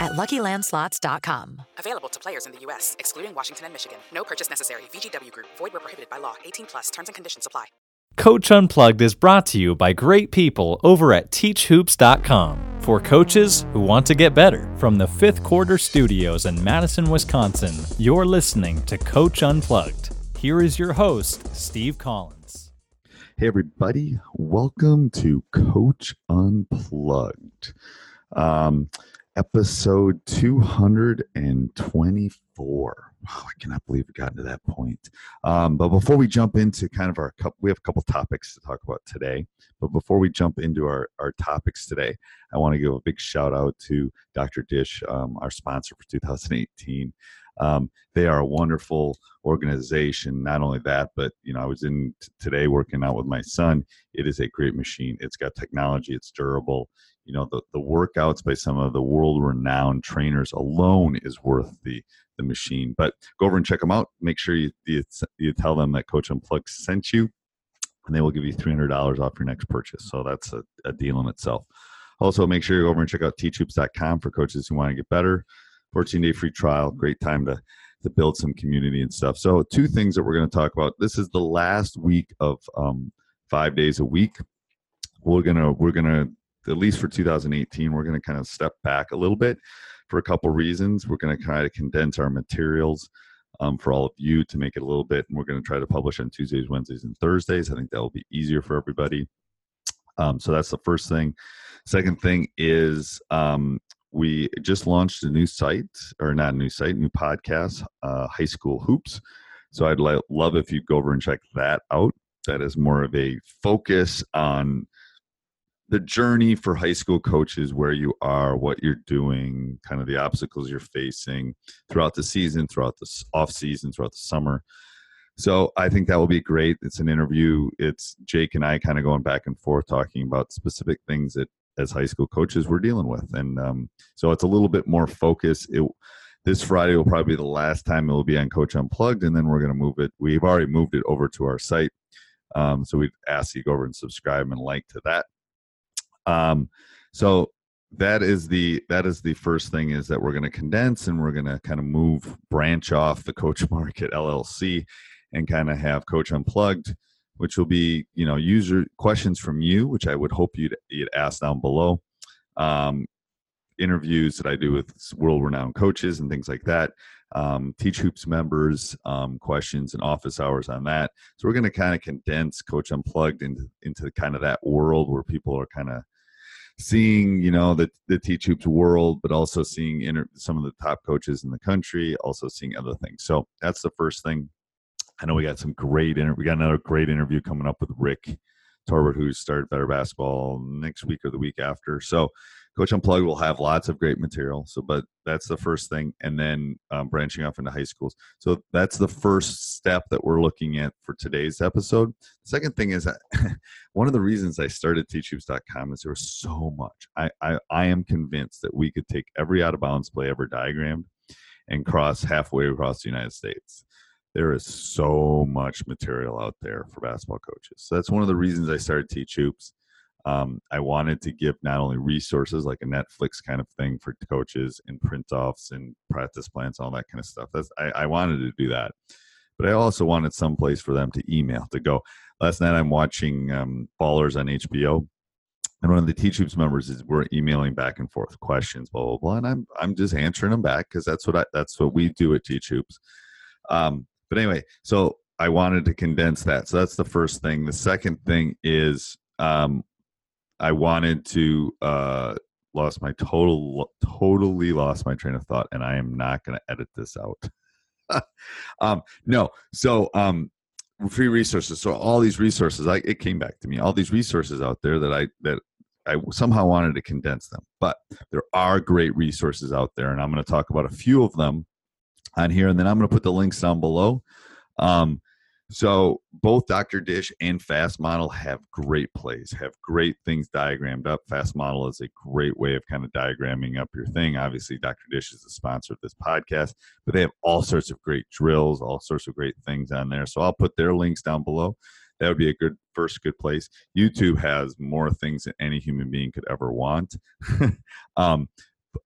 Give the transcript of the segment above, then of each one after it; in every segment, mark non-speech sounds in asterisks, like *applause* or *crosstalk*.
at LuckyLandSlots.com. Available to players in the U.S., excluding Washington and Michigan. No purchase necessary. VGW Group. Void where prohibited by law. 18 plus. Terms and conditions apply. Coach Unplugged is brought to you by great people over at TeachHoops.com for coaches who want to get better. From the fifth quarter studios in Madison, Wisconsin, you're listening to Coach Unplugged. Here is your host, Steve Collins. Hey, everybody. Welcome to Coach Unplugged. Um, episode 224. Oh, I cannot believe we've gotten to that point. Um, but before we jump into kind of our couple, we have a couple topics to talk about today. But before we jump into our, our topics today, I want to give a big shout out to Dr. Dish, um, our sponsor for 2018. Um, they are a wonderful organization. Not only that, but you know, I was in t- today working out with my son. It is a great machine. It's got technology. It's durable. You know, the, the workouts by some of the world renowned trainers alone is worth the the machine. But go over and check them out. Make sure you you, you tell them that Coach Unplugged sent you, and they will give you three hundred dollars off your next purchase. So that's a, a deal in itself. Also, make sure you go over and check out teachhoops.com for coaches who want to get better. 14 day free trial. Great time to to build some community and stuff. So, two things that we're going to talk about. This is the last week of um, five days a week. We're gonna we're gonna at least for 2018 we're going to kind of step back a little bit for a couple reasons. We're going to try to condense our materials um, for all of you to make it a little bit, and we're going to try to publish on Tuesdays, Wednesdays, and Thursdays. I think that will be easier for everybody. Um, so that's the first thing. Second thing is um, we just launched a new site, or not a new site, new podcast, uh, High School Hoops. So I'd li- love if you go over and check that out. That is more of a focus on the journey for high school coaches, where you are, what you're doing, kind of the obstacles you're facing throughout the season, throughout the off season, throughout the summer. So I think that will be great. It's an interview. It's Jake and I kind of going back and forth talking about specific things that as high school coaches we're dealing with, and um, so it's a little bit more focus. It this Friday will probably be the last time it will be on Coach Unplugged, and then we're going to move it. We've already moved it over to our site, um, so we'd ask you to go over and subscribe and like to that. Um, so that is the that is the first thing is that we're going to condense and we're going to kind of move branch off the Coach *laughs* Market LLC and kind of have Coach Unplugged, which will be you know user questions from you, which I would hope you'd you'd ask down below. Um, interviews that I do with world renowned coaches and things like that. Um, Teach Hoops members, um, questions and office hours on that. So we're going to kind of condense Coach Unplugged into into kind of that world where people are kind of seeing you know the the teach hoops world but also seeing inter- some of the top coaches in the country also seeing other things so that's the first thing i know we got some great inter- we got another great interview coming up with rick Torbett who started better basketball next week or the week after so Coach Unplugged will have lots of great material. So, but that's the first thing, and then um, branching off into high schools. So that's the first step that we're looking at for today's episode. Second thing is that *laughs* one of the reasons I started teachhoops.com is there was so much. I, I I am convinced that we could take every out of bounds play ever diagrammed and cross halfway across the United States. There is so much material out there for basketball coaches. So that's one of the reasons I started Teach Hoops. Um, I wanted to give not only resources like a Netflix kind of thing for coaches and print offs and practice plans, all that kind of stuff. That's I, I wanted to do that, but I also wanted some place for them to email to go. Last night I'm watching um, Ballers on HBO, and one of the Teach Hoops members is we're emailing back and forth questions, blah blah blah, and I'm I'm just answering them back because that's what I that's what we do at Teach Hoops. Um, but anyway, so I wanted to condense that. So that's the first thing. The second thing is um, I wanted to uh, lost my total totally lost my train of thought, and I am not going to edit this out. *laughs* um, no, so um, free resources. So all these resources, I, it came back to me. All these resources out there that I that I somehow wanted to condense them, but there are great resources out there, and I'm going to talk about a few of them on here, and then I'm going to put the links down below. Um, so both Dr. Dish and Fast Model have great plays, have great things diagrammed up. Fast Model is a great way of kind of diagramming up your thing. Obviously, Dr. Dish is the sponsor of this podcast, but they have all sorts of great drills, all sorts of great things on there. So I'll put their links down below. That would be a good first good place. YouTube has more things than any human being could ever want. *laughs* um,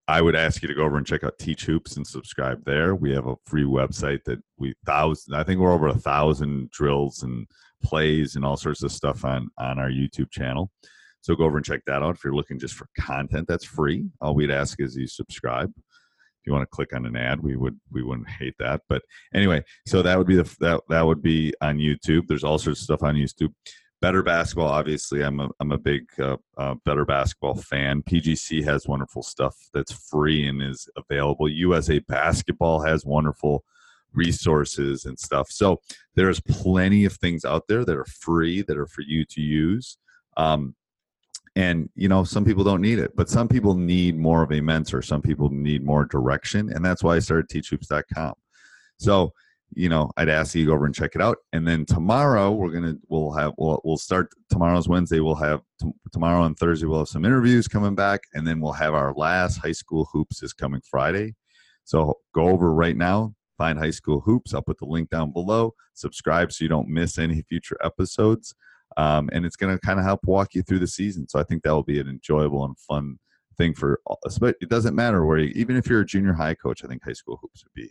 I would ask you to go over and check out Teach Hoops and subscribe there. We have a free website that we thousand. I think we're over a thousand drills and plays and all sorts of stuff on on our YouTube channel. So go over and check that out. If you're looking just for content, that's free. All we'd ask is you subscribe. If you want to click on an ad, we would we wouldn't hate that. But anyway, so that would be the that that would be on YouTube. There's all sorts of stuff on YouTube better basketball obviously i'm a, I'm a big uh, uh, better basketball fan. Pgc has wonderful stuff that's free and is available. Usa basketball has wonderful resources and stuff. So there's plenty of things out there that are free that are for you to use um, and you know some people don't need it but some people need more of a mentor. Some people need more direction and that's why i started teachhoops.com so you know, I'd ask you to go over and check it out. And then tomorrow we're gonna we'll have we'll we'll start tomorrow's Wednesday. We'll have t- tomorrow and Thursday we'll have some interviews coming back, and then we'll have our last high school hoops is coming Friday. So go over right now, find high school hoops. I'll put the link down below. Subscribe so you don't miss any future episodes. Um, and it's going to kind of help walk you through the season. So I think that will be an enjoyable and fun thing for. Us. But it doesn't matter where, you, even if you're a junior high coach, I think high school hoops would be